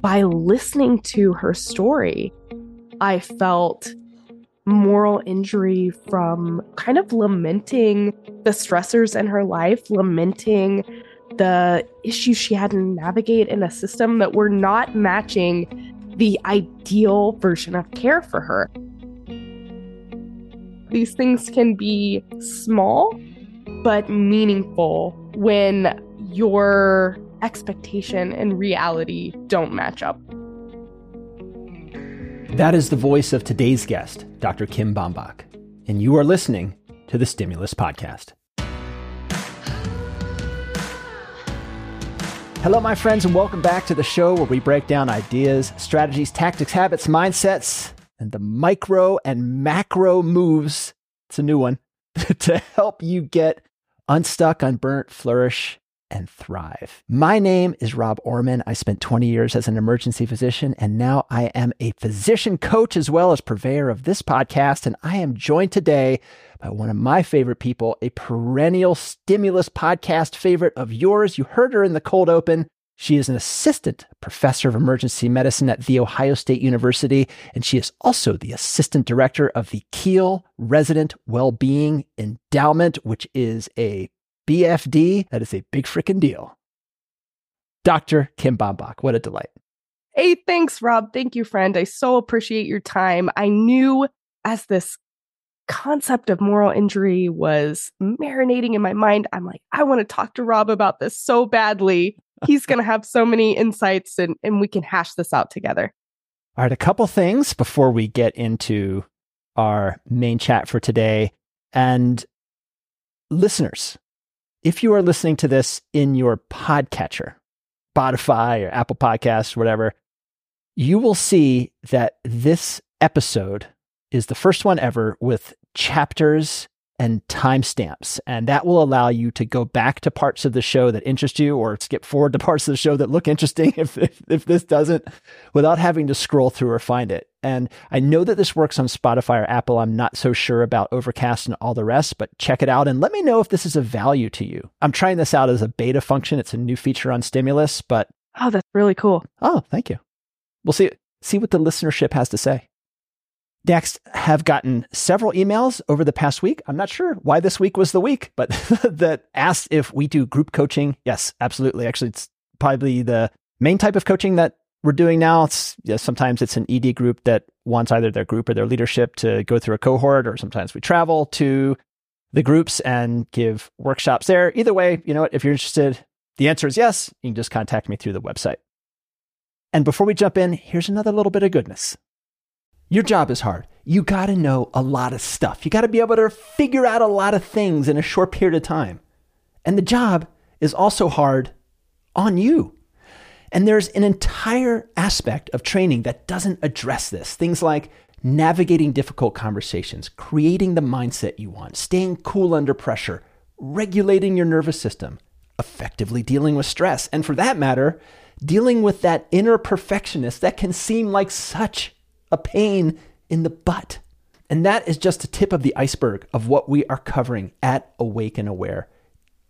by listening to her story, I felt moral injury from kind of lamenting the stressors in her life, lamenting the issues she had to navigate in a system that were not matching the ideal version of care for her. These things can be small but meaningful when your expectation and reality don't match up. That is the voice of today's guest, Dr. Kim Baumbach, and you are listening to the Stimulus Podcast. Hello, my friends, and welcome back to the show where we break down ideas, strategies, tactics, habits, mindsets, and the micro and macro moves. It's a new one to help you get unstuck, unburnt, flourish, and thrive. My name is Rob Orman. I spent 20 years as an emergency physician, and now I am a physician coach as well as purveyor of this podcast. And I am joined today by one of my favorite people, a perennial stimulus podcast favorite of yours. You heard her in the cold open. She is an assistant professor of emergency medicine at The Ohio State University, and she is also the assistant director of the Kiehl Resident Wellbeing Endowment, which is a BFD. That is a big freaking deal. Dr. Kim Baumbach, what a delight. Hey, thanks, Rob. Thank you, friend. I so appreciate your time. I knew as this concept of moral injury was marinating in my mind, I'm like, I want to talk to Rob about this so badly. He's going to have so many insights and, and we can hash this out together. All right, a couple things before we get into our main chat for today. And listeners, if you are listening to this in your podcatcher, Spotify or Apple Podcasts, whatever, you will see that this episode is the first one ever with chapters and timestamps. And that will allow you to go back to parts of the show that interest you or skip forward to parts of the show that look interesting if, if, if, this doesn't without having to scroll through or find it. And I know that this works on Spotify or Apple. I'm not so sure about Overcast and all the rest, but check it out and let me know if this is of value to you. I'm trying this out as a beta function. It's a new feature on Stimulus, but. Oh, that's really cool. Oh, thank you. We'll see, see what the listenership has to say. Next, have gotten several emails over the past week. I'm not sure why this week was the week, but that asked if we do group coaching. Yes, absolutely. Actually, it's probably the main type of coaching that we're doing now. It's yeah, sometimes it's an ED group that wants either their group or their leadership to go through a cohort, or sometimes we travel to the groups and give workshops there. Either way, you know what? If you're interested, the answer is yes. You can just contact me through the website. And before we jump in, here's another little bit of goodness. Your job is hard. You got to know a lot of stuff. You got to be able to figure out a lot of things in a short period of time. And the job is also hard on you. And there's an entire aspect of training that doesn't address this. Things like navigating difficult conversations, creating the mindset you want, staying cool under pressure, regulating your nervous system, effectively dealing with stress, and for that matter, dealing with that inner perfectionist that can seem like such a pain in the butt. And that is just the tip of the iceberg of what we are covering at Awake and Aware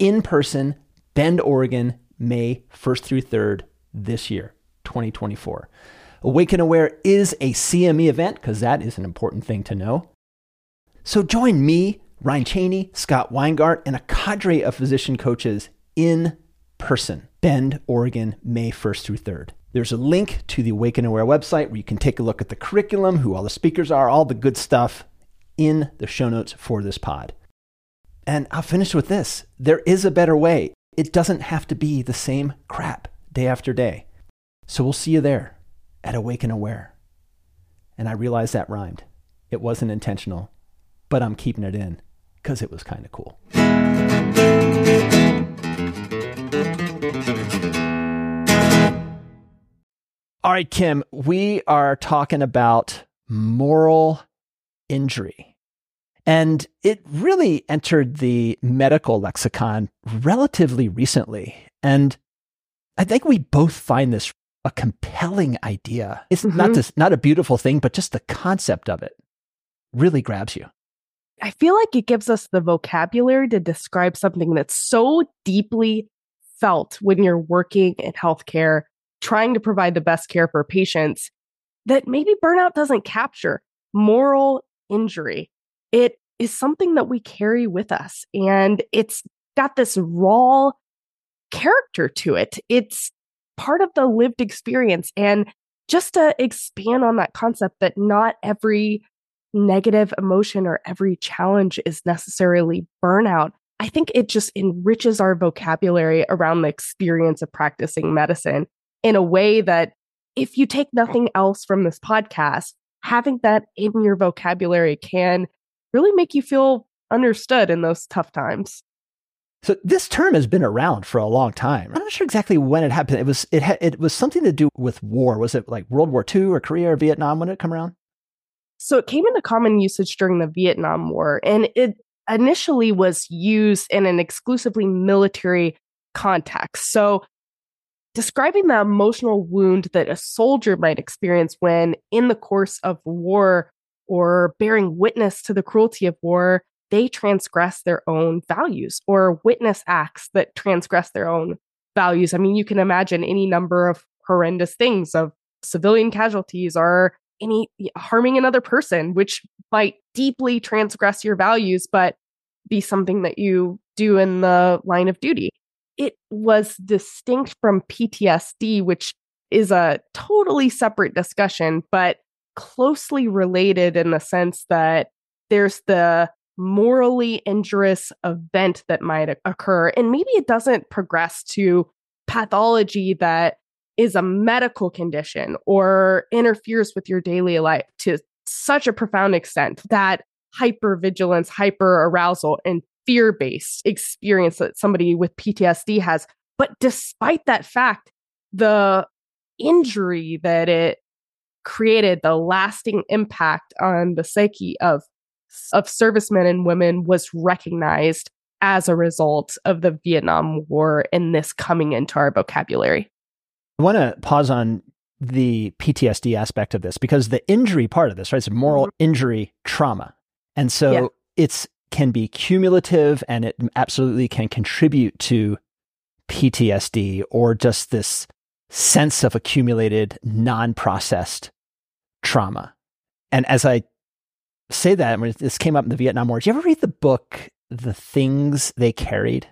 in person, Bend, Oregon, May 1st through 3rd this year, 2024. Awake and Aware is a CME event because that is an important thing to know. So join me, Ryan Cheney, Scott Weingart, and a cadre of physician coaches in person, Bend, Oregon, May 1st through 3rd. There's a link to the Awake and Aware website where you can take a look at the curriculum, who all the speakers are, all the good stuff in the show notes for this pod. And I'll finish with this there is a better way. It doesn't have to be the same crap day after day. So we'll see you there at Awake and Aware. And I realized that rhymed. It wasn't intentional, but I'm keeping it in because it was kind of cool. All right, Kim, we are talking about moral injury. And it really entered the medical lexicon relatively recently. And I think we both find this a compelling idea. It's mm-hmm. not this, not a beautiful thing, but just the concept of it really grabs you. I feel like it gives us the vocabulary to describe something that's so deeply felt when you're working in healthcare trying to provide the best care for patients that maybe burnout doesn't capture moral injury. It is something that we carry with us and it's got this raw character to it. It's part of the lived experience. And just to expand on that concept that not every negative emotion or every challenge is necessarily burnout, I think it just enriches our vocabulary around the experience of practicing medicine in a way that if you take nothing else from this podcast, having that in your vocabulary can really make you feel understood in those tough times. So this term has been around for a long time. I'm not sure exactly when it happened. It was it ha- it was something to do with war. Was it like World War II or Korea or Vietnam when it come around? So it came into common usage during the Vietnam War, and it initially was used in an exclusively military context. So describing the emotional wound that a soldier might experience when in the course of war or bearing witness to the cruelty of war they transgress their own values or witness acts that transgress their own values. I mean, you can imagine any number of horrendous things of civilian casualties or any harming another person, which might deeply transgress your values, but be something that you do in the line of duty. It was distinct from PTSD, which is a totally separate discussion, but closely related in the sense that there's the morally injurious event that might occur. And maybe it doesn't progress to pathology that is a medical condition or interferes with your daily life to such a profound extent that hypervigilance, hyper arousal, and fear based experience that somebody with PTSD has. But despite that fact, the injury that it created, the lasting impact on the psyche of of servicemen and women was recognized as a result of the Vietnam War and this coming into our vocabulary. I want to pause on the PTSD aspect of this because the injury part of this, right? It's moral mm-hmm. injury trauma. And so yeah. it's can be cumulative and it absolutely can contribute to PTSD or just this sense of accumulated non-processed trauma. And as I say that when this came up in the Vietnam War. Did you ever read the book The Things They Carried?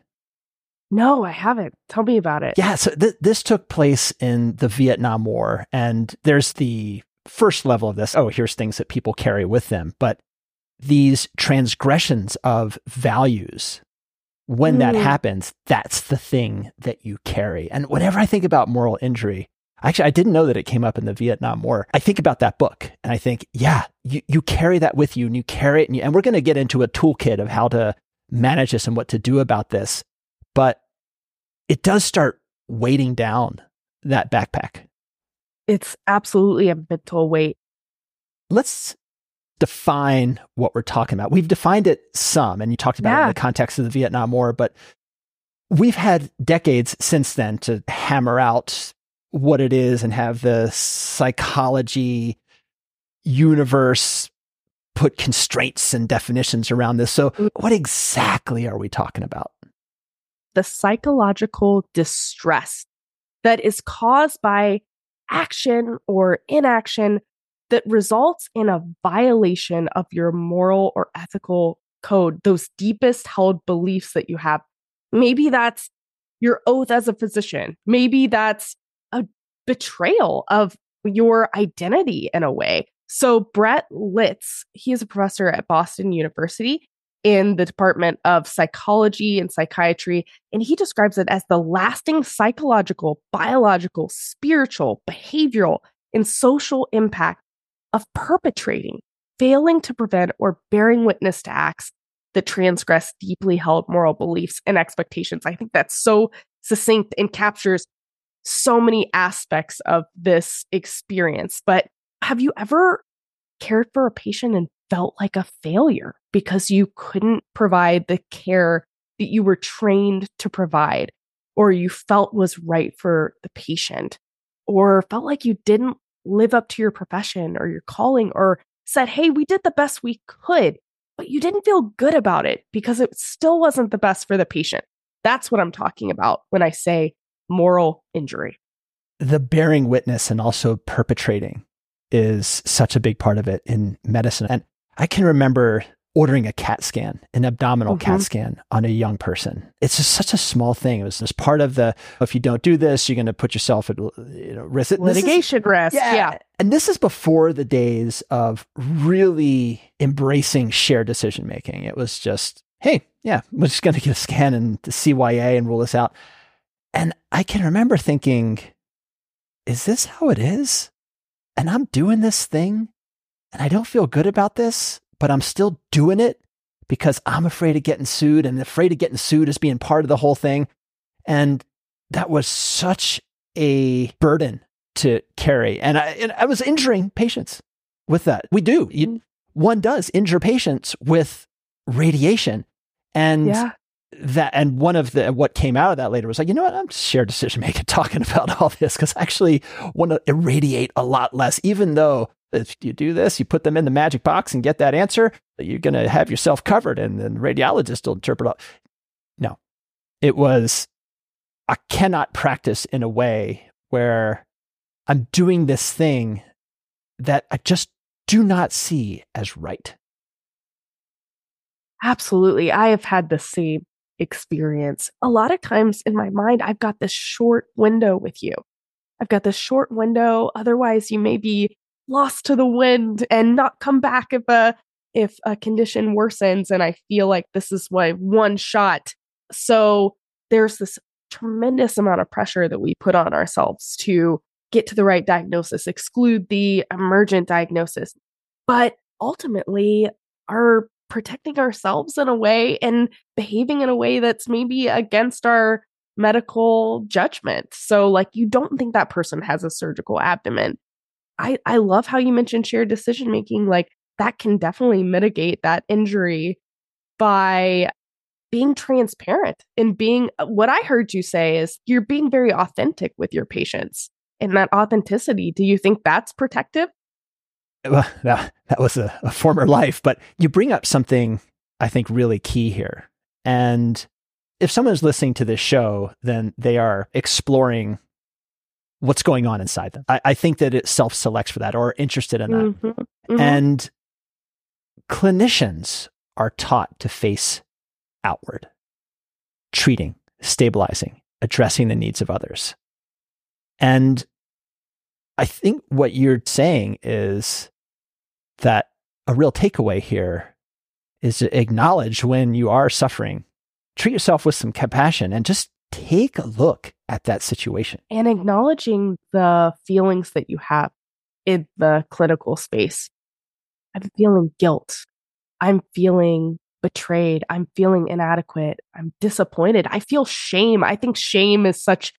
No, I haven't. Tell me about it. Yeah, so th- this took place in the Vietnam War, and there's the first level of this. Oh, here's things that people carry with them, but these transgressions of values. When mm. that happens, that's the thing that you carry. And whenever I think about moral injury, Actually, I didn't know that it came up in the Vietnam War. I think about that book and I think, yeah, you, you carry that with you and you carry it. And, you, and we're going to get into a toolkit of how to manage this and what to do about this. But it does start weighting down that backpack. It's absolutely a mental weight. Let's define what we're talking about. We've defined it some, and you talked about yeah. it in the context of the Vietnam War, but we've had decades since then to hammer out what it is and have the psychology universe put constraints and definitions around this. So, mm. what exactly are we talking about? The psychological distress that is caused by action or inaction that results in a violation of your moral or ethical code, those deepest held beliefs that you have. Maybe that's your oath as a physician. Maybe that's betrayal of your identity in a way. So Brett Litz, he is a professor at Boston University in the Department of Psychology and Psychiatry, and he describes it as the lasting psychological, biological, spiritual, behavioral, and social impact of perpetrating, failing to prevent, or bearing witness to acts that transgress deeply held moral beliefs and expectations. I think that's so succinct and captures so many aspects of this experience. But have you ever cared for a patient and felt like a failure because you couldn't provide the care that you were trained to provide or you felt was right for the patient or felt like you didn't live up to your profession or your calling or said, Hey, we did the best we could, but you didn't feel good about it because it still wasn't the best for the patient. That's what I'm talking about when I say moral injury. the bearing witness and also perpetrating is such a big part of it in medicine. And I can remember ordering a CAT scan, an abdominal mm-hmm. CAT scan on a young person. It's just such a small thing. It was just part of the, if you don't do this, you're going to put yourself at you know, risk. Litigation is, risk. Yeah. yeah. And this is before the days of really embracing shared decision making. It was just, hey, yeah, we're just going to get a scan and the CYA and rule this out. And I can remember thinking, is this how it is? And I'm doing this thing and I don't feel good about this but I'm still doing it because I'm afraid of getting sued and afraid of getting sued as being part of the whole thing. And that was such a burden to carry. And I, and I was injuring patients with that. We do. You, mm-hmm. one does injure patients with radiation. And yeah. That, and one of the, what came out of that later was like, you know what? I'm shared decision making talking about all this because I actually want to irradiate a lot less, even though if you do this, you put them in the magic box and get that answer, you're going to have yourself covered, and then the radiologist will interpret. All. No, it was I cannot practice in a way where I'm doing this thing that I just do not see as right. Absolutely. I have had the same experience. A lot of times in my mind, I've got this short window with you. I've got this short window. Otherwise, you may be lost to the wind and not come back if a if a condition worsens and I feel like this is my one shot. So there's this tremendous amount of pressure that we put on ourselves to get to the right diagnosis, exclude the emergent diagnosis. But ultimately, are protecting ourselves in a way and behaving in a way that's maybe against our medical judgment. So, like, you don't think that person has a surgical abdomen. I, I love how you mentioned shared decision making. Like that can definitely mitigate that injury by being transparent and being uh, what I heard you say is you're being very authentic with your patients. And that authenticity, do you think that's protective? Well, that, that was a, a former life, but you bring up something I think really key here. And if someone is listening to this show, then they are exploring what's going on inside them. I, I think that it self selects for that or interested in that. Mm-hmm. Mm-hmm. And clinicians are taught to face outward, treating, stabilizing, addressing the needs of others. And I think what you're saying is that a real takeaway here is to acknowledge when you are suffering, treat yourself with some compassion and just take a look at that situation. And acknowledging the feelings that you have in the clinical space. I'm feeling guilt. I'm feeling betrayed. I'm feeling inadequate. I'm disappointed. I feel shame. I think shame is such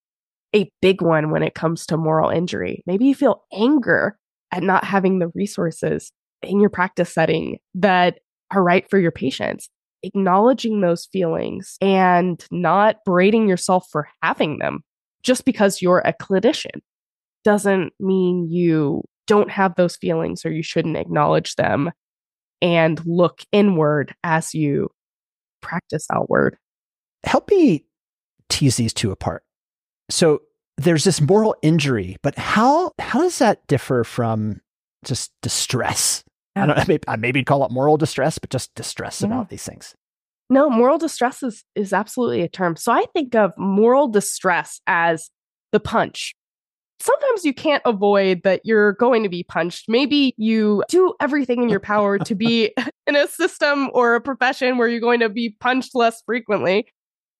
a big one when it comes to moral injury. Maybe you feel anger at not having the resources in your practice setting that are right for your patients acknowledging those feelings and not berating yourself for having them just because you're a clinician doesn't mean you don't have those feelings or you shouldn't acknowledge them and look inward as you practice outward. Help me tease these two apart. So there's this moral injury, but how how does that differ from just distress? I don't know, maybe, maybe call it moral distress, but just distress yeah. about these things. No, moral distress is, is absolutely a term. So I think of moral distress as the punch. Sometimes you can't avoid that you're going to be punched. Maybe you do everything in your power to be in a system or a profession where you're going to be punched less frequently.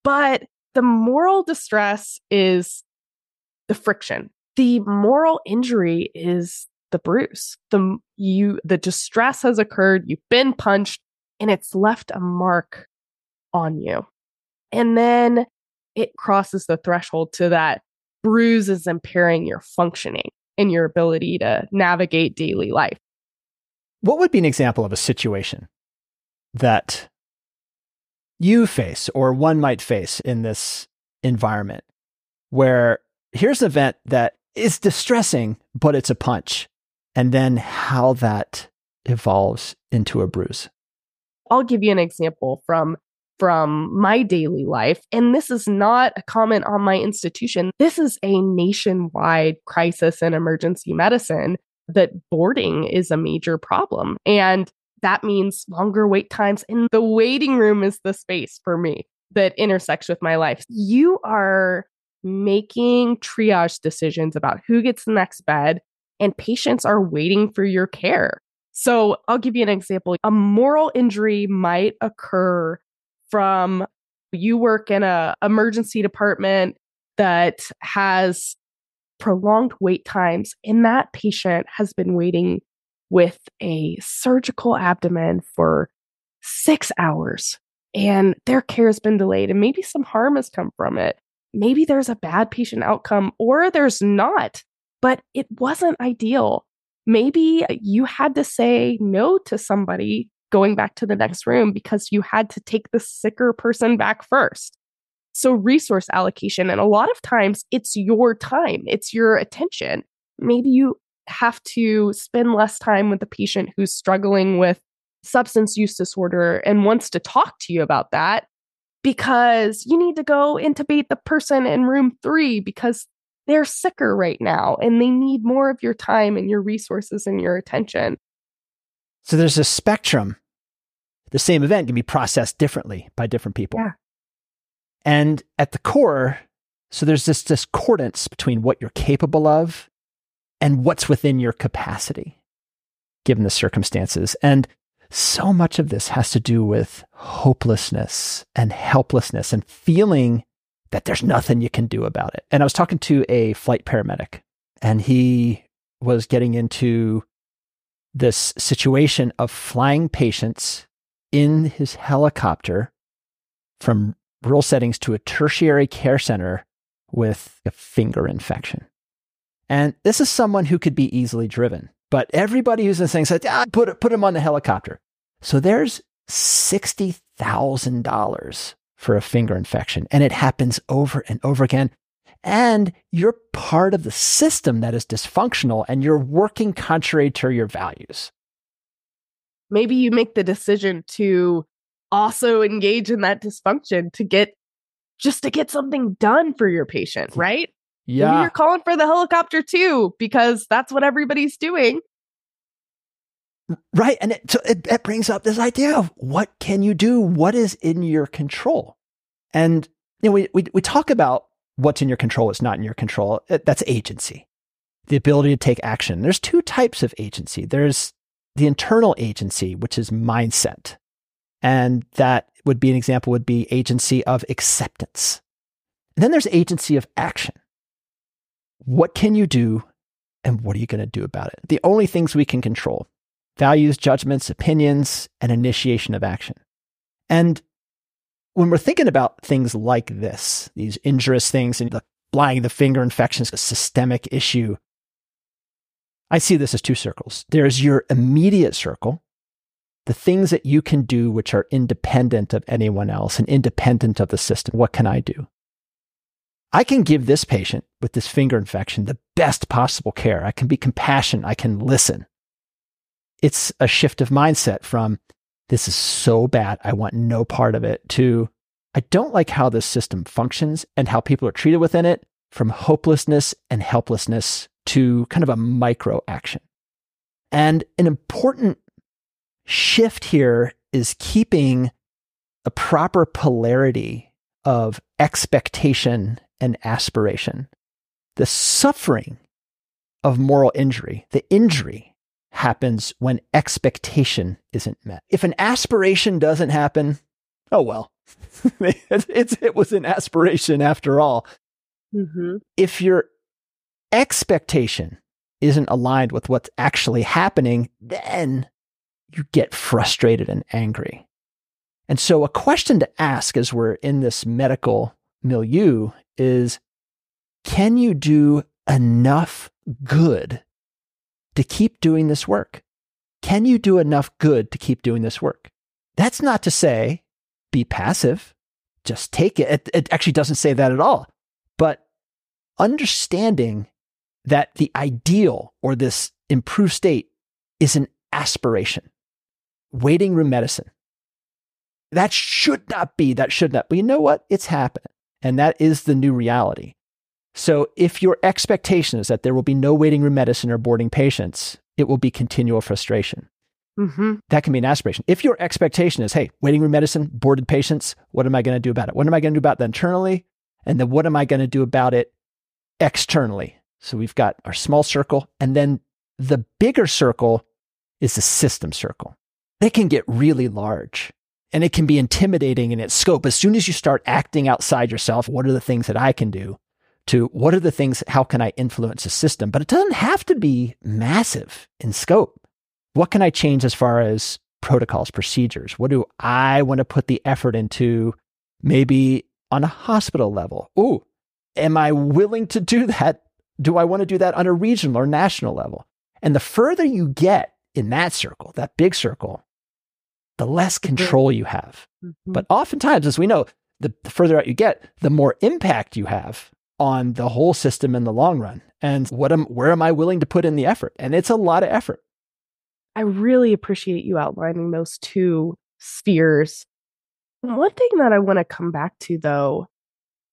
But the moral distress is the friction. The moral injury is the bruise. The you the distress has occurred, you've been punched and it's left a mark on you. And then it crosses the threshold to that bruise is impairing your functioning and your ability to navigate daily life. What would be an example of a situation that you face or one might face in this environment where here's an event that is distressing, but it's a punch, and then how that evolves into a bruise? I'll give you an example from from my daily life. And this is not a comment on my institution. This is a nationwide crisis in emergency medicine that boarding is a major problem. And that means longer wait times. And the waiting room is the space for me that intersects with my life. You are making triage decisions about who gets the next bed, and patients are waiting for your care. So I'll give you an example. A moral injury might occur from you work in a emergency department that has prolonged wait times and that patient has been waiting with a surgical abdomen for 6 hours and their care has been delayed and maybe some harm has come from it. Maybe there's a bad patient outcome or there's not, but it wasn't ideal. Maybe you had to say no to somebody going back to the next room because you had to take the sicker person back first. So, resource allocation, and a lot of times it's your time, it's your attention. Maybe you have to spend less time with the patient who's struggling with substance use disorder and wants to talk to you about that because you need to go intubate the person in room three because they're sicker right now and they need more of your time and your resources and your attention. So there's a spectrum. The same event can be processed differently by different people. Yeah. And at the core, so there's this discordance between what you're capable of and what's within your capacity, given the circumstances. And so much of this has to do with hopelessness and helplessness and feeling that there's nothing you can do about it. And I was talking to a flight paramedic, and he was getting into this situation of flying patients in his helicopter from rural settings to a tertiary care center with a finger infection. And this is someone who could be easily driven, but everybody who's in this thing said, ah, put, put him on the helicopter. So there's $60,000 for a finger infection, and it happens over and over again. And you're part of the system that is dysfunctional and you're working contrary to your values maybe you make the decision to also engage in that dysfunction to get just to get something done for your patient, right? Yeah. Maybe you're calling for the helicopter too, because that's what everybody's doing. Right. And it, it, it brings up this idea of what can you do? What is in your control? And you know, we, we, we talk about what's in your control, what's not in your control. Uh, that's agency, the ability to take action. There's two types of agency. There's the internal agency, which is mindset. And that would be an example would be agency of acceptance. And then there's agency of action. What can you do and what are you going to do about it? The only things we can control values, judgments, opinions, and initiation of action. And when we're thinking about things like this, these injurious things and the flying the finger infections, a systemic issue, I see this as two circles. There's your immediate circle, the things that you can do which are independent of anyone else and independent of the system. What can I do? I can give this patient with this finger infection the best possible care. I can be compassionate. I can listen. It's a shift of mindset from this is so bad. I want no part of it to I don't like how this system functions and how people are treated within it from hopelessness and helplessness to kind of a micro action. And an important shift here is keeping a proper polarity of expectation and aspiration. The suffering of moral injury, the injury happens when expectation isn't met. If an aspiration doesn't happen, oh well, it's, it was an aspiration after all. Mm-hmm. If your expectation isn't aligned with what's actually happening, then you get frustrated and angry. And so, a question to ask as we're in this medical milieu is can you do enough good to keep doing this work? Can you do enough good to keep doing this work? That's not to say be passive, just take it. It, it actually doesn't say that at all. But understanding that the ideal or this improved state is an aspiration. Waiting room medicine. that should not be, that should not. But you know what? It's happening. And that is the new reality. So if your expectation is that there will be no waiting room medicine or boarding patients, it will be continual frustration. Mm-hmm. That can be an aspiration. If your expectation is, hey, waiting room medicine, boarded patients, what am I going to do about it? What am I going to do about that internally? And then what am I going to do about it externally? So we've got our small circle, and then the bigger circle is the system circle. They can get really large and it can be intimidating in its scope. As soon as you start acting outside yourself, what are the things that I can do? To what are the things, how can I influence the system? But it doesn't have to be massive in scope. What can I change as far as protocols, procedures? What do I want to put the effort into maybe on a hospital level? Ooh, am I willing to do that? Do I want to do that on a regional or national level? And the further you get in that circle, that big circle, the less control you have. Mm-hmm. But oftentimes, as we know, the, the further out you get, the more impact you have on the whole system in the long run. And what am, where am I willing to put in the effort? And it's a lot of effort. I really appreciate you outlining those two spheres. One thing that I want to come back to, though,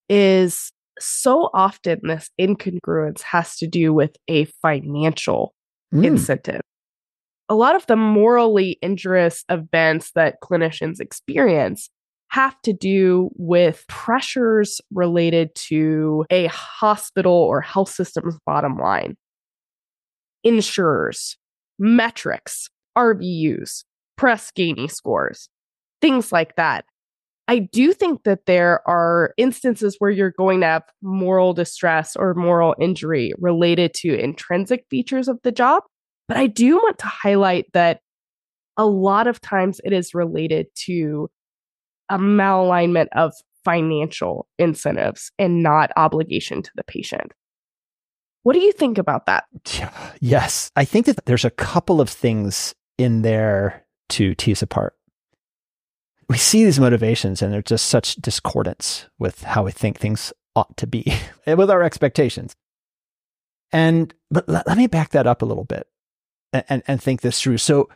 is so often this incongruence has to do with a financial mm. incentive a lot of the morally injurious events that clinicians experience have to do with pressures related to a hospital or health system's bottom line. Insurers, metrics, RVUs, Press Ganey scores, things like that. I do think that there are instances where you're going to have moral distress or moral injury related to intrinsic features of the job. But I do want to highlight that a lot of times it is related to a malalignment of financial incentives and not obligation to the patient. What do you think about that? Yes, I think that there's a couple of things in there to tease apart. We see these motivations and they're just such discordance with how we think things ought to be with our expectations. And but let, let me back that up a little bit and, and think this through. So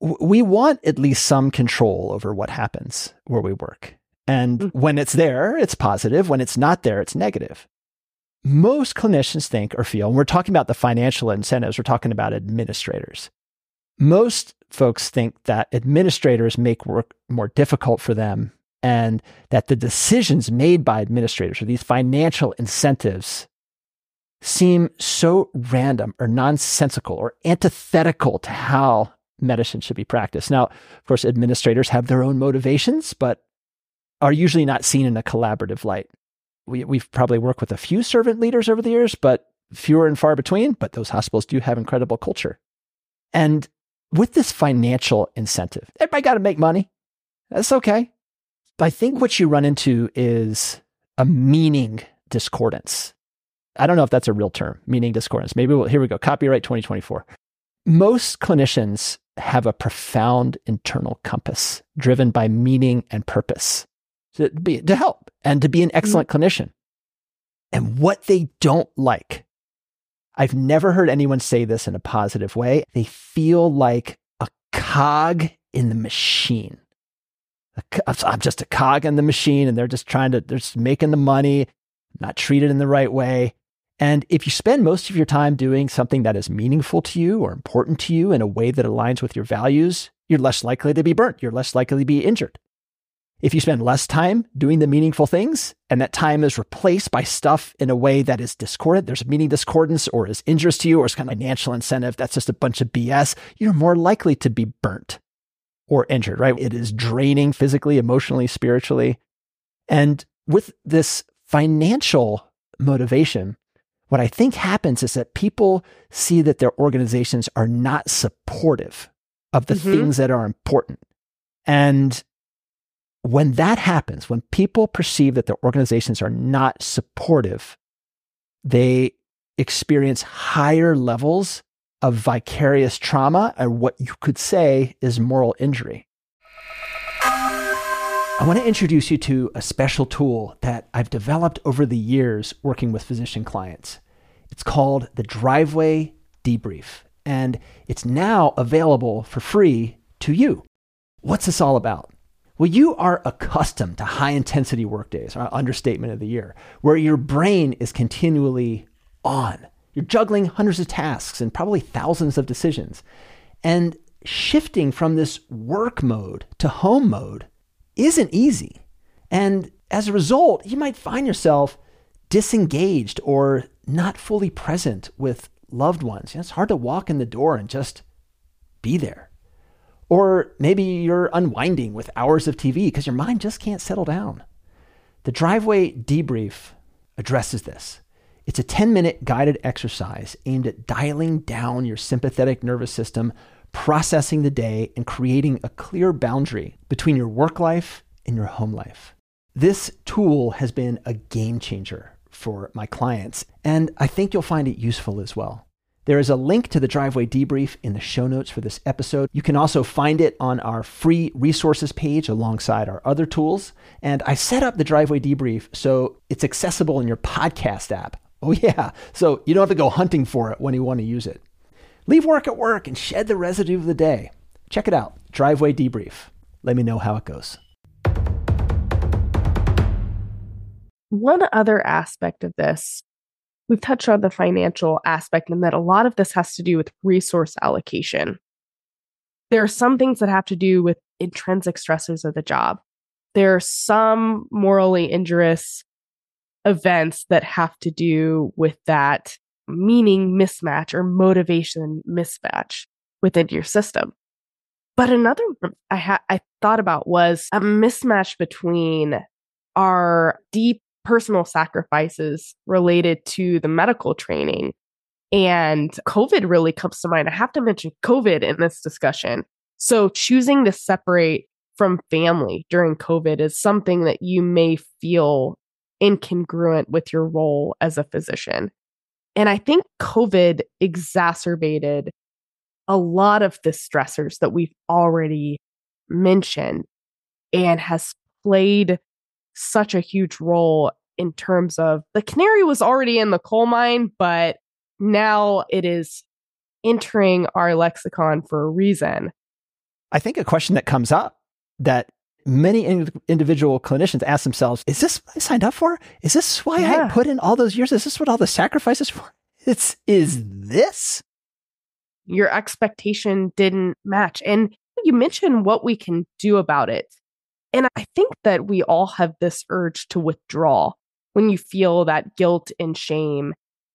we want at least some control over what happens where we work. And mm-hmm. when it's there, it's positive. When it's not there, it's negative. Most clinicians think or feel, and we're talking about the financial incentives, we're talking about administrators. Most folks think that administrators make work more difficult for them and that the decisions made by administrators or these financial incentives seem so random or nonsensical or antithetical to how medicine should be practiced. Now, of course, administrators have their own motivations, but are usually not seen in a collaborative light. We, we've probably worked with a few servant leaders over the years, but fewer and far between. But those hospitals do have incredible culture. And with this financial incentive, everybody got to make money. That's okay. I think what you run into is a meaning discordance. I don't know if that's a real term, meaning discordance. Maybe we'll, here we go. Copyright 2024. Most clinicians have a profound internal compass driven by meaning and purpose to, be, to help and to be an excellent mm-hmm. clinician. And what they don't like, I've never heard anyone say this in a positive way. They feel like a cog in the machine. I'm just a cog in the machine and they're just trying to, they're just making the money, not treated in the right way. And if you spend most of your time doing something that is meaningful to you or important to you in a way that aligns with your values, you're less likely to be burnt. You're less likely to be injured. If you spend less time doing the meaningful things and that time is replaced by stuff in a way that is discordant, there's meaning discordance or is injurious to you or is kind of financial incentive, that's just a bunch of BS, you're more likely to be burnt or injured, right? It is draining physically, emotionally, spiritually. And with this financial motivation, what I think happens is that people see that their organizations are not supportive of the mm-hmm. things that are important. And when that happens, when people perceive that their organizations are not supportive, they experience higher levels of vicarious trauma and what you could say is moral injury. I want to introduce you to a special tool that I've developed over the years working with physician clients. It's called the Driveway Debrief, and it's now available for free to you. What's this all about? Well, you are accustomed to high intensity workdays, understatement of the year, where your brain is continually on. You're juggling hundreds of tasks and probably thousands of decisions. And shifting from this work mode to home mode isn't easy. And as a result, you might find yourself disengaged or not fully present with loved ones. You know, it's hard to walk in the door and just be there. Or maybe you're unwinding with hours of TV because your mind just can't settle down. The driveway debrief addresses this. It's a 10 minute guided exercise aimed at dialing down your sympathetic nervous system, processing the day, and creating a clear boundary between your work life and your home life. This tool has been a game changer for my clients, and I think you'll find it useful as well. There is a link to the driveway debrief in the show notes for this episode. You can also find it on our free resources page alongside our other tools. And I set up the driveway debrief so it's accessible in your podcast app. Oh, yeah. So you don't have to go hunting for it when you want to use it. Leave work at work and shed the residue of the day. Check it out Driveway Debrief. Let me know how it goes. One other aspect of this, we've touched on the financial aspect, and that a lot of this has to do with resource allocation. There are some things that have to do with intrinsic stressors of the job. There are some morally injurious events that have to do with that meaning mismatch or motivation mismatch within your system. But another I ha- I thought about was a mismatch between our deep personal sacrifices related to the medical training and COVID really comes to mind. I have to mention COVID in this discussion. So choosing to separate from family during COVID is something that you may feel incongruent with your role as a physician. And I think COVID exacerbated a lot of the stressors that we've already mentioned and has played such a huge role in terms of the canary was already in the coal mine, but now it is entering our lexicon for a reason. I think a question that comes up that many in- individual clinicians ask themselves, is this what I signed up for? Is this why yeah. I put in all those years? Is this what all the sacrifices for? It's is this? Your expectation didn't match. And you mentioned what we can do about it. And I think that we all have this urge to withdraw when you feel that guilt and shame.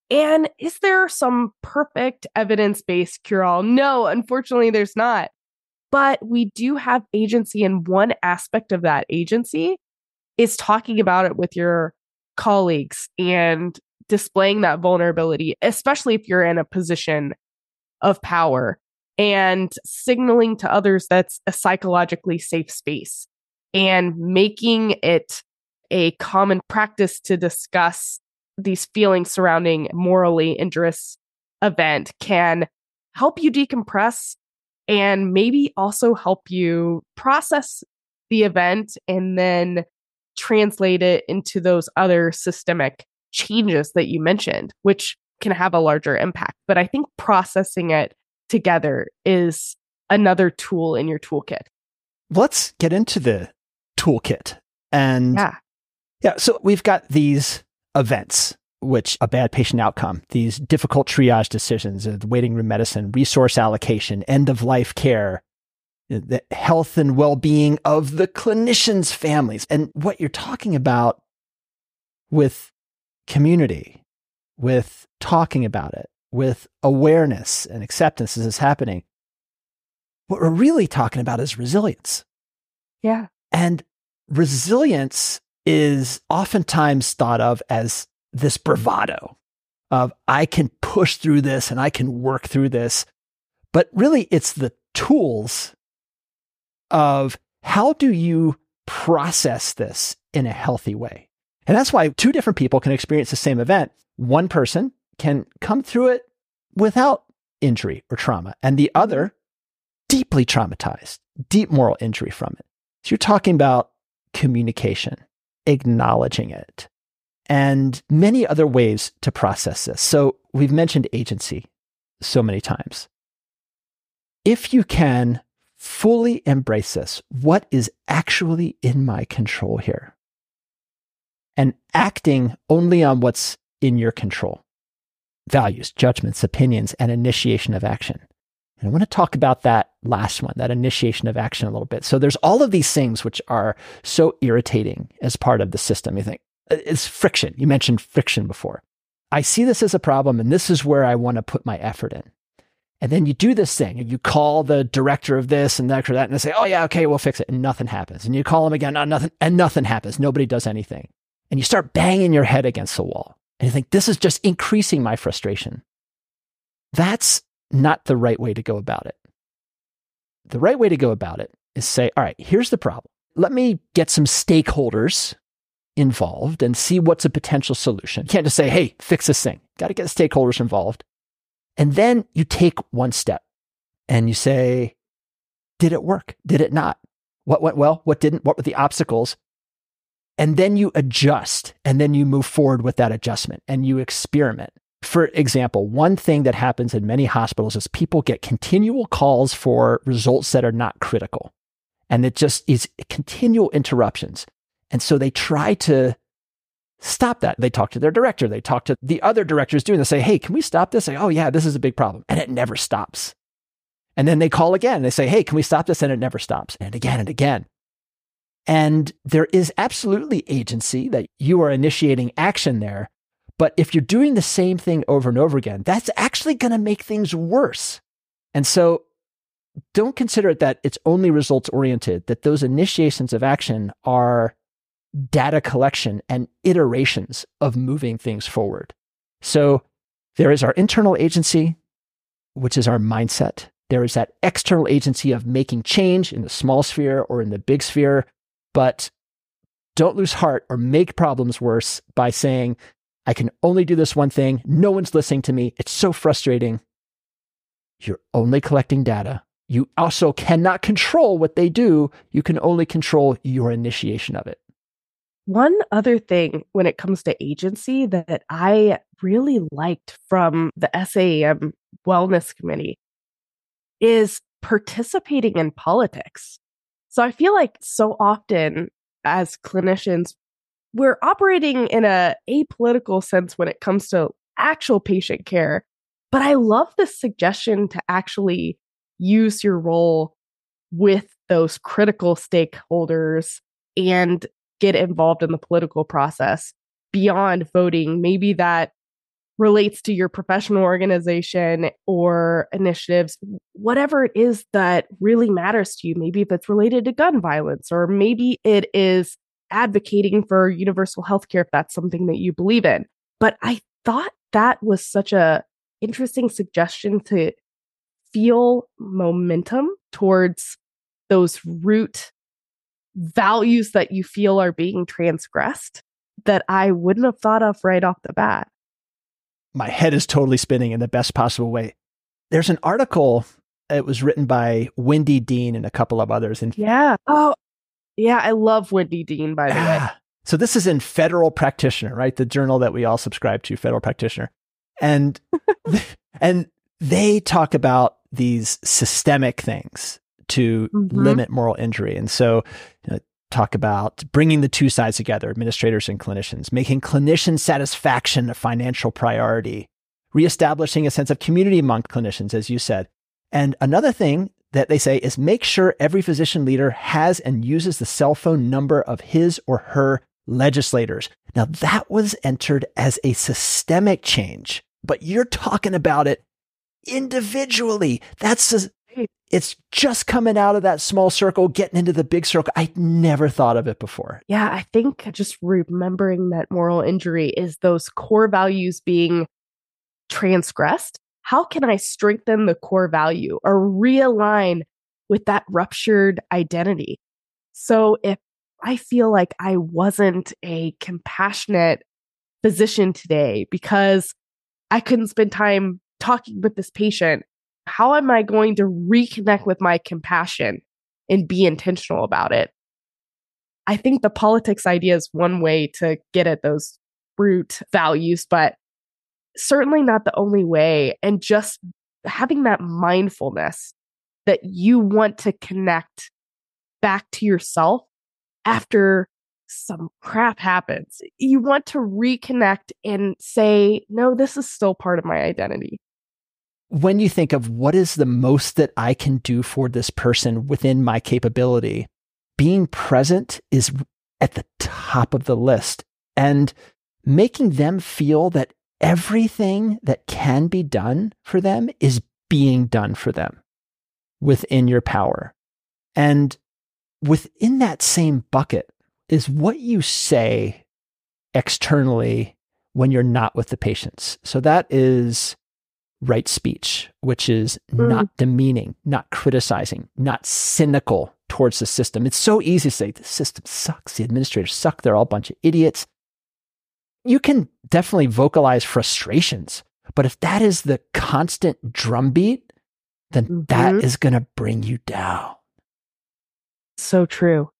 And is there some perfect evidence based cure all? No, unfortunately, there's not but we do have agency. And one aspect of that agency is talking about it with your colleagues and displaying that vulnerability, especially if you're in a position of power and signaling to others that's a psychologically safe space and making it a common practice to discuss these feelings surrounding morally injurious event can help you decompress and maybe also help you process the event and then translate it into those other systemic changes that you mentioned, which can have a larger impact. But I think processing it together is another tool in your toolkit. Let's get into the toolkit. And yeah. Yeah. So we've got these events which a bad patient outcome, these difficult triage decisions, uh, the waiting room medicine, resource allocation, end of life care, uh, the health and well being of the clinicians' families. And what you're talking about with community, with talking about it, with awareness and acceptance as is happening, what we're really talking about is resilience. Yeah. And resilience is oftentimes thought of as this bravado of I can push through this and I can work through this. But really, it's the tools of how do you process this in a healthy way? And that's why two different people can experience the same event. One person can come through it without injury or trauma, and the other deeply traumatized, deep moral injury from it. So you're talking about communication, acknowledging it, and many other ways to process this. So we've mentioned agency so many times. If you can fully embrace this. What is actually in my control here? And acting only on what's in your control values, judgments, opinions, and initiation of action. And I want to talk about that last one, that initiation of action a little bit. So there's all of these things which are so irritating as part of the system. You think uh, it's friction. You mentioned friction before. I see this as a problem and this is where I want to put my effort in. And then you do this thing and you call the director of this and that or that and they say, oh yeah, okay, we'll fix it. And nothing happens. And you call them again, no, nothing, and nothing happens. Nobody does anything. And you start banging your head against the wall. And you think, this is just increasing my frustration. That's not the right way to go about it. The right way to go about it is say, all right, here's the problem. Let me get some stakeholders involved and see what's a potential solution. You can't just say, hey, fix this thing. Got to get stakeholders involved. And then you take one step and you say, did it work? Did it not? What went well? What didn't? What were the obstacles? And then you adjust and then you move forward with that adjustment and you experiment. For example, one thing that happens in many hospitals is people get continual calls for results that are not critical. And it just is continual interruptions. And so they try to stop that. They talk to their director, they talk to the other directors doing this, They say, hey, can we stop this? Say, oh, yeah, this is a big problem. And it never stops. And then they call again. They say, hey, can we stop this? And it never stops. And again and again. And there is absolutely agency that you are initiating action there. But if you're doing the same thing over and over again, that's actually going to make things worse. And so don't consider it that it's only results oriented, that those initiations of action are data collection and iterations of moving things forward. So there is our internal agency, which is our mindset. There is that external agency of making change in the small sphere or in the big sphere. But don't lose heart or make problems worse by saying, I can only do this one thing. No one's listening to me. It's so frustrating. You're only collecting data. You also cannot control what they do. You can only control your initiation of it. One other thing when it comes to agency that I really liked from the SAEM Wellness Committee is participating in politics. So I feel like so often as clinicians, we're operating in a apolitical sense when it comes to actual patient care. But I love the suggestion to actually use your role with those critical stakeholders and get involved in the political process beyond voting. Maybe that relates to your professional organization or initiatives, whatever it is that really matters to you. Maybe if it's related to gun violence, or maybe it is advocating for universal health care if that's something that you believe in. But I thought that was such a interesting suggestion to feel momentum towards those root values that you feel are being transgressed that I wouldn't have thought of right off the bat. My head is totally spinning in the best possible way. There's an article, it was written by Wendy Dean and a couple of others. And yeah. Oh, yeah. I love Wendy Dean, by the way. So this is in Federal Practitioner, right? The journal that we all subscribe to, Federal Practitioner. And, and they talk about these systemic things to mm-hmm. limit moral injury. And so, you know, talk about bringing the two sides together, administrators and clinicians, making clinician satisfaction a financial priority, reestablishing a sense of community among clinicians, as you said. And another thing that they say is make sure every physician leader has and uses the cell phone number of his or her legislators. Now, that was entered as a systemic change, but you're talking about it individually. That's a, it's just coming out of that small circle, getting into the big circle. I never thought of it before. Yeah, I think just remembering that moral injury is those core values being transgressed. How can I strengthen the core value or realign with that ruptured identity? So if I feel like I wasn't a compassionate physician today because I couldn't spend time talking with this patient how am I going to reconnect with my compassion and be intentional about it? I think the politics idea is one way to get at those root values, but certainly not the only way. And just having that mindfulness that you want to connect back to yourself after some crap happens. You want to reconnect and say, no, this is still part of my identity. When you think of what is the most that I can do for this person within my capability, being present is at the top of the list and making them feel that everything that can be done for them is being done for them within your power. And within that same bucket is what you say externally when you're not with the patients. So that is right speech, which is mm. not demeaning, not criticizing, not cynical towards the system. It's so easy to say the system sucks, the administrators suck, they're all a bunch of idiots. You can definitely vocalize frustrations, but if that is the constant drumbeat, then mm-hmm. that is going to bring you down. So true.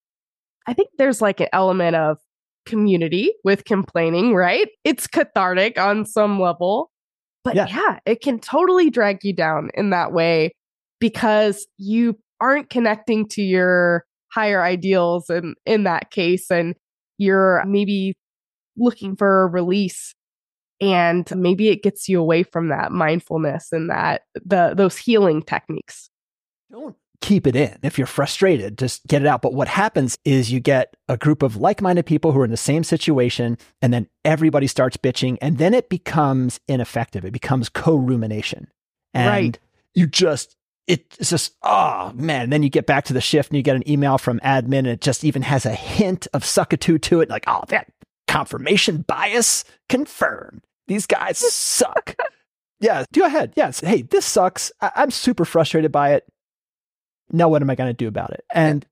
I think there's like an element of community with complaining, right? It's cathartic on some level. But yeah. yeah, it can totally drag you down in that way because you aren't connecting to your higher ideals in in that case and you're maybe looking for a release and maybe it gets you away from that mindfulness and that the those healing techniques don't keep it in if you're frustrated just get it out but what happens is you get a group of like-minded people who are in the same situation and then everybody starts bitching and then it becomes ineffective it becomes co-rumination and right. you just it's just oh man and then you get back to the shift and you get an email from admin and it just even has a hint of suckatoo to it like oh that confirmation bias confirmed these guys suck. yeah, go ahead. Yes. Hey, this sucks. I- am super frustrated by it. Now, what am I going to do about it? And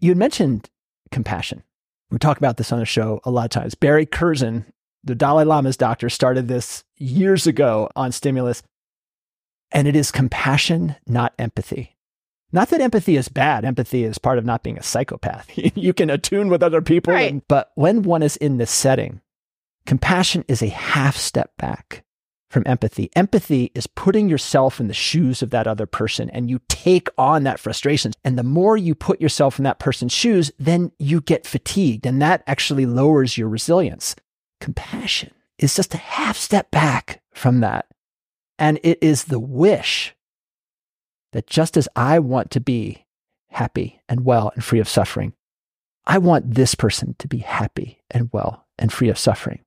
you had mentioned compassion. We talk about this on the show a lot of times. Barry Kerzin, the Dalai Lama's doctor, started this years ago on stimulus. And it is compassion, not empathy. Not that empathy is bad. Empathy is part of not being a psychopath. you can attune with other people. Right. And, but when one is in this setting, Compassion is a half step back from empathy. Empathy is putting yourself in the shoes of that other person and you take on that frustration. And the more you put yourself in that person's shoes, then you get fatigued and that actually lowers your resilience. Compassion is just a half step back from that. And it is the wish that just as I want to be happy and well and free of suffering, I want this person to be happy and well and free of suffering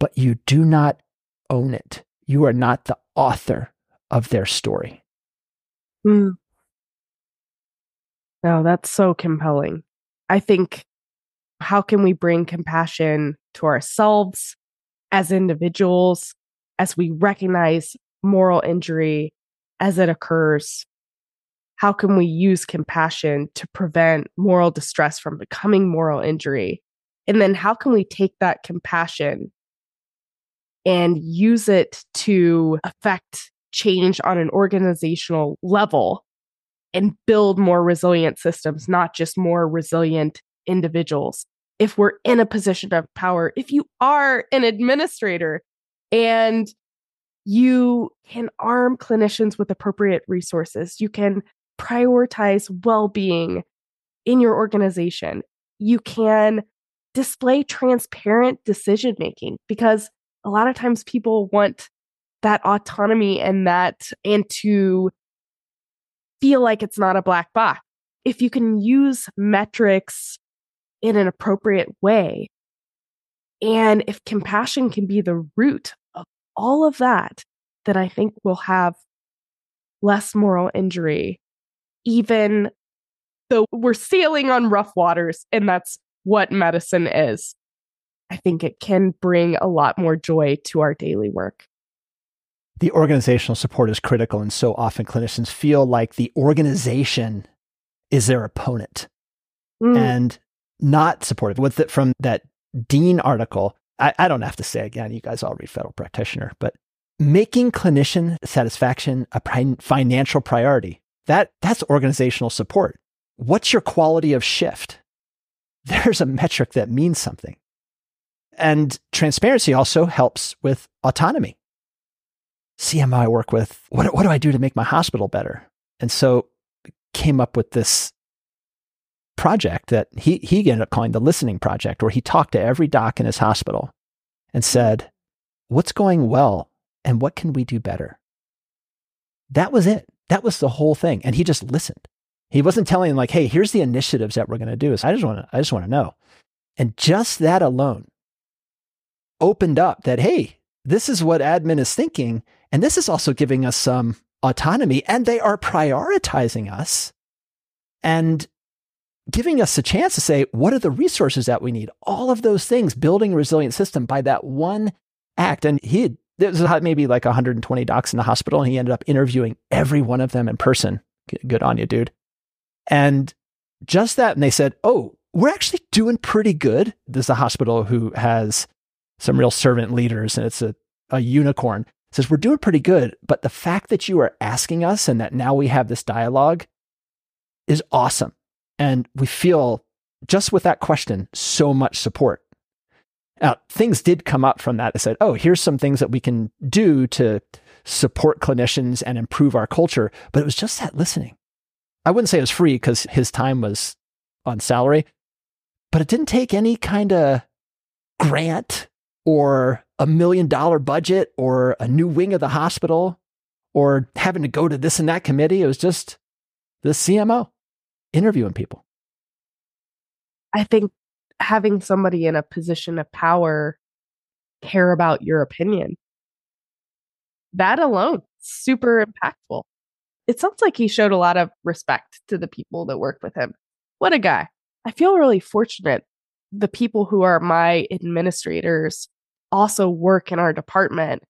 but you do not own it. You are not the author of their story. Mm. Oh, that's so compelling. I think how can we bring compassion to ourselves as individuals as we recognize moral injury as it occurs? How can we use compassion to prevent moral distress from becoming moral injury? And then how can we take that compassion and use it to affect change on an organizational level and build more resilient systems, not just more resilient individuals. If we're in a position of power, if you are an administrator and you can arm clinicians with appropriate resources, you can prioritize well being in your organization, you can display transparent decision making because a lot of times people want that autonomy and that and to feel like it's not a black box. If you can use metrics in an appropriate way, and if compassion can be the root of all of that, then I think we'll have less moral injury, even though we're sailing on rough waters, and that's what medicine is. I think it can bring a lot more joy to our daily work. The organizational support is critical, and so often clinicians feel like the organization is their opponent mm. and not supportive. With it from that Dean article, I, I don't have to say again, you guys all read Federal Practitioner, but making clinician satisfaction a pri- financial priority that that's organizational support. What's your quality of shift? There's a metric that means something. And transparency also helps with autonomy. CMO I work with, what, what do I do to make my hospital better? And so came up with this project that he, he ended up calling the listening project, where he talked to every doc in his hospital and said, What's going well and what can we do better? That was it. That was the whole thing. And he just listened. He wasn't telling like, hey, here's the initiatives that we're going to do. I just want to, I just want to know. And just that alone opened up that, hey, this is what admin is thinking. And this is also giving us some autonomy and they are prioritizing us and giving us a chance to say, what are the resources that we need? All of those things, building a resilient system by that one act. And he there was maybe like 120 docs in the hospital, and he ended up interviewing every one of them in person. Good on you, dude. And just that, and they said, oh, we're actually doing pretty good. This is a hospital who has some real servant leaders, and it's a, a unicorn. Says, we're doing pretty good, but the fact that you are asking us and that now we have this dialogue is awesome. And we feel just with that question so much support. Now, things did come up from that. They said, oh, here's some things that we can do to support clinicians and improve our culture. But it was just that listening. I wouldn't say it was free because his time was on salary, but it didn't take any kind of grant or a million dollar budget or a new wing of the hospital or having to go to this and that committee. It was just the CMO interviewing people. I think having somebody in a position of power care about your opinion, that alone, super impactful. It sounds like he showed a lot of respect to the people that worked with him. What a guy. I feel really fortunate. The people who are my administrators also work in our department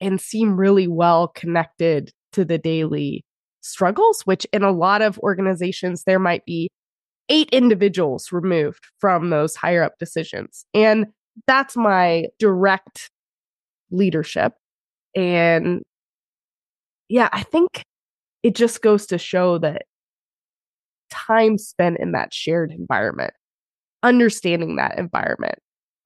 and seem really well connected to the daily struggles, which in a lot of organizations, there might be eight individuals removed from those higher up decisions. And that's my direct leadership. And yeah, I think it just goes to show that time spent in that shared environment, understanding that environment,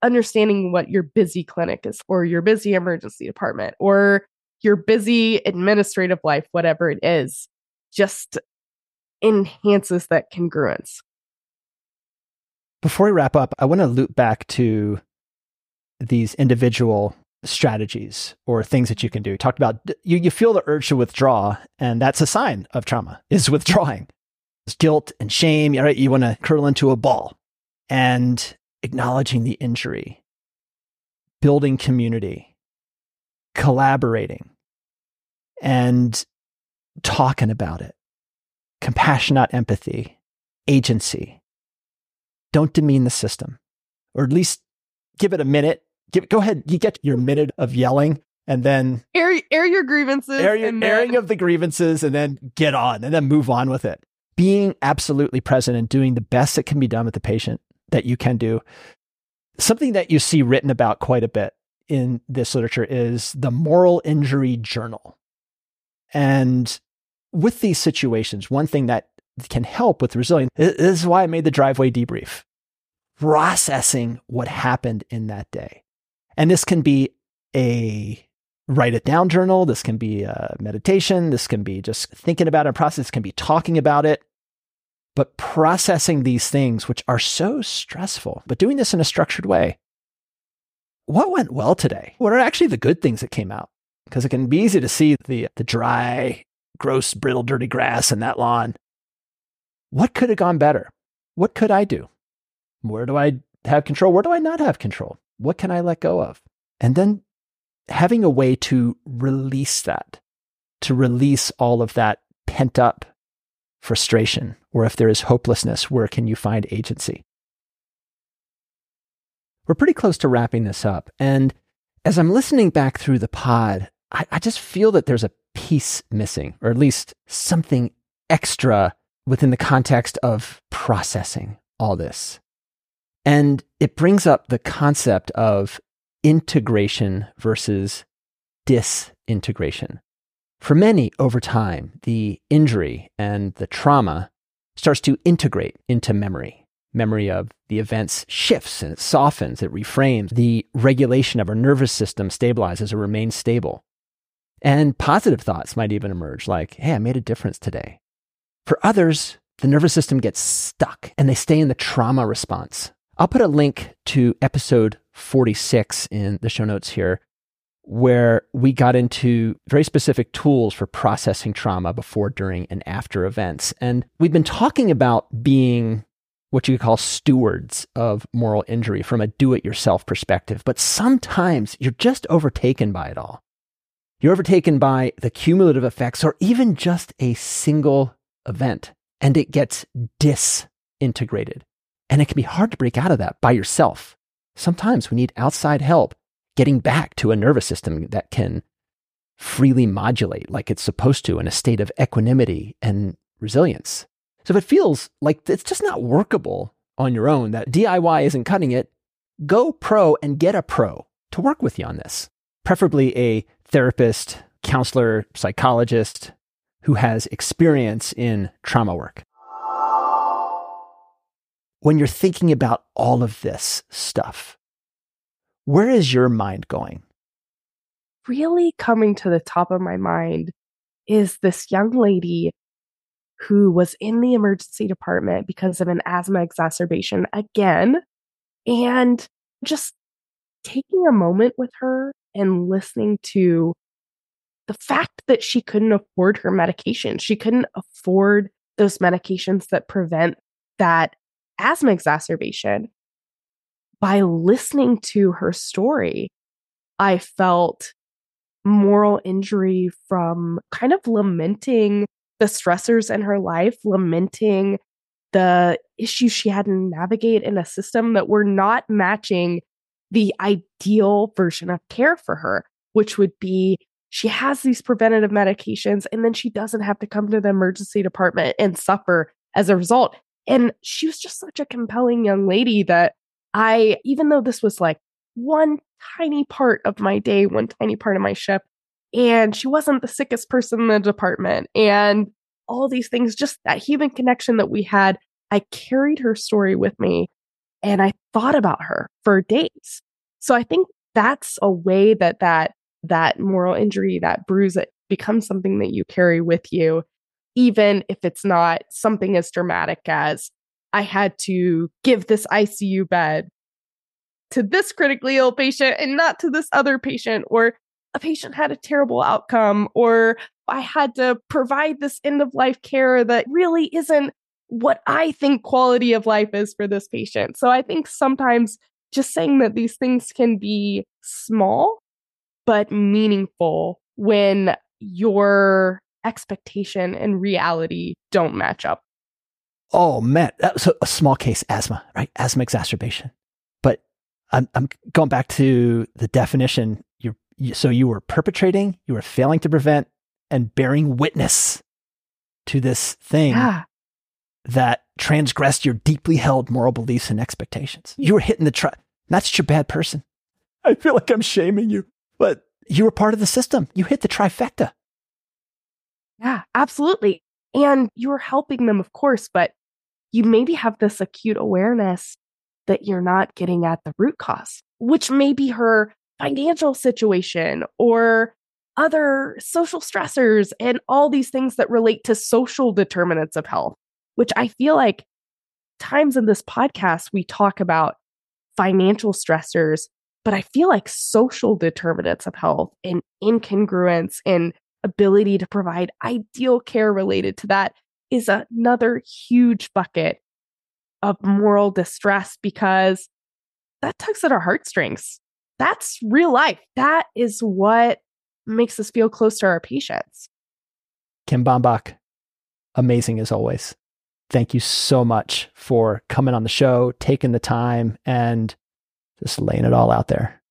understanding what your busy clinic is or your busy emergency department or your busy administrative life, whatever it is, just enhances that congruence. Before we wrap up, I want to loop back to these individual strategies or things that you can do. talked about you, you feel the urge to withdraw, and that's a sign of trauma, is withdrawing. It's guilt and shame, right? You want to curl into a ball and acknowledging the injury, building community, collaborating, and talking about it. Compassion, not empathy, agency, don't demean the system, or at least give it a minute. Give, go ahead, you get your minute of yelling, and then air air your grievances, air your, then... airing of the grievances, and then get on, and then move on with it. Being absolutely present and doing the best that can be done with the patient that you can do. Something that you see written about quite a bit in this literature is the moral injury journal. And with these situations, one thing that can help with resilience. This is why I made the driveway debrief. Processing what happened in that day. And this can be a write it down journal. This can be a meditation. This can be just thinking about it. Process can be talking about it. But processing these things, which are so stressful, but doing this in a structured way. What went well today? What are actually the good things that came out? Because it can be easy to see the, the dry, gross, brittle, dirty grass in that lawn. What could have gone better? What could I do? Where do I have control? Where do I not have control? What can I let go of? And then having a way to release that, to release all of that pent up frustration, or if there is hopelessness, where can you find agency? We're pretty close to wrapping this up. And as I'm listening back through the pod, I, I just feel that there's a piece missing, or at least something extra within the context of processing all this. And it brings up the concept of integration versus disintegration. For many, over time, the injury and the trauma starts to integrate into memory. Memory of the events shifts and it softens, it reframes. The regulation of our nervous system stabilizes or remains stable. And positive thoughts might even emerge like, hey, I made a difference today For others, the nervous system gets stuck and they stay in the trauma response. I'll put a link to episode 46 in the show notes here, where we got into very specific tools for processing trauma before, during, and after events. And we've been talking about being what you call stewards of moral injury from a do it yourself perspective. But sometimes you're just overtaken by it all. You're overtaken by the cumulative effects or even just a single event, and it gets disintegrated. And it can be hard to break out of that by yourself. Sometimes we need outside help getting back to a nervous system that can freely modulate like it's supposed to in a state of equanimity and resilience. So if it feels like it's just not workable on your own, that DIY isn't cutting it, go pro and get a pro to work with you on this. Preferably a therapist, counselor, psychologist who has experience in trauma work. When you're thinking about all of this stuff, where is your mind going? Really coming to the top of my mind is this young lady who was in the emergency department because of an asthma exacerbation again. And just taking a moment with her and listening to the fact that she couldn't afford her medication. She couldn't afford those medications that prevent that asthma exacerbation. By listening to her story, I felt moral injury from kind of lamenting the stressors in her life, lamenting the issues she had to navigate in a system that were not matching the ideal version of care for her, which would be she has these preventative medications and then she doesn't have to come to the emergency department and suffer as a result. And she was just such a compelling young lady that I, even though this was like one tiny part of my day, one tiny part of my shift, and she wasn't the sickest person in the department and all these things just that human connection that we had i carried her story with me and i thought about her for days. So i think that's a way that that that moral injury that bruise it becomes something that you carry with you even if it's not something as dramatic as i had to give this icu bed to this critically ill patient and not to this other patient or a patient had a terrible outcome or I had to provide this end of life care that really isn't what I think quality of life is for this patient. So I think sometimes just saying that these things can be small but meaningful when your expectation and reality don't match up. Oh man, so a small case asthma, right? Asthma exacerbation. But I'm, I'm going back to the definition You're so you were perpetrating, you were failing to prevent, and bearing witness to this thing yeah. that transgressed your deeply held moral beliefs and expectations. You were hitting the tri- That's your bad person. I feel like I'm shaming you, but you were part of the system. You hit the trifecta. Yeah, absolutely. And you were helping them, of course, but you maybe have this acute awareness that you're not getting at the root cause, which may be her financial situation or other social stressors and all these things that relate to social determinants of health, which I feel like times in this podcast we talk about financial stressors, but I feel like social determinants of health and incongruence and ability to provide ideal care related to that is another huge bucket of moral distress because that tugs at our heartstrings that's real life. That is what makes us feel close to our patients. Kim Baumbach, amazing as always. Thank you so much for coming on the show, taking the time, and just laying it all out there.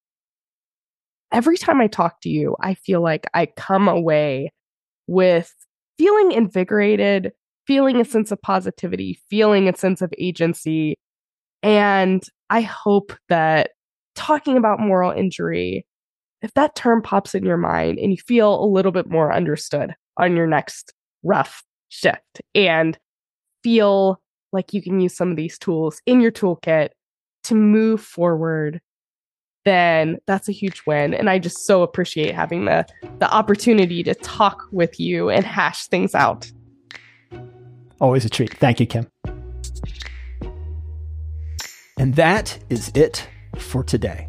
Every time I talk to you, I feel like I come away with feeling invigorated, feeling a sense of positivity, feeling a sense of agency. And I hope that talking about moral injury, if that term pops in your mind and you feel a little bit more understood on your next rough shift and feel like you can use some of these tools in your toolkit to move forward, then that's a huge win. And I just so appreciate having the the opportunity to talk with you and hash things out. Always a treat. Thank you, Kim. And that is it for today.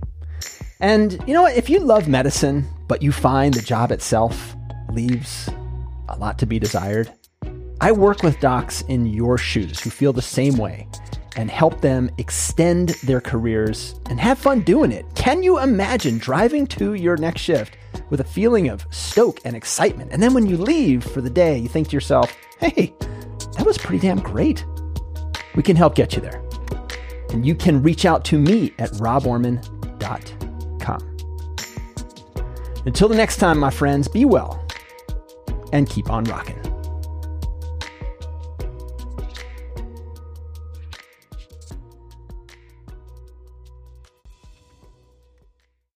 And you know what? If you love medicine, but you find the job itself leaves a lot to be desired, I work with docs in your shoes who feel the same way and help them extend their careers and have fun doing it. Can you imagine driving to your next shift with a feeling of stoke and excitement? And then when you leave for the day, you think to yourself, hey, that was pretty damn great. We can help get you there. And you can reach out to me at roborman.com. Until the next time, my friends, be well and keep on rocking.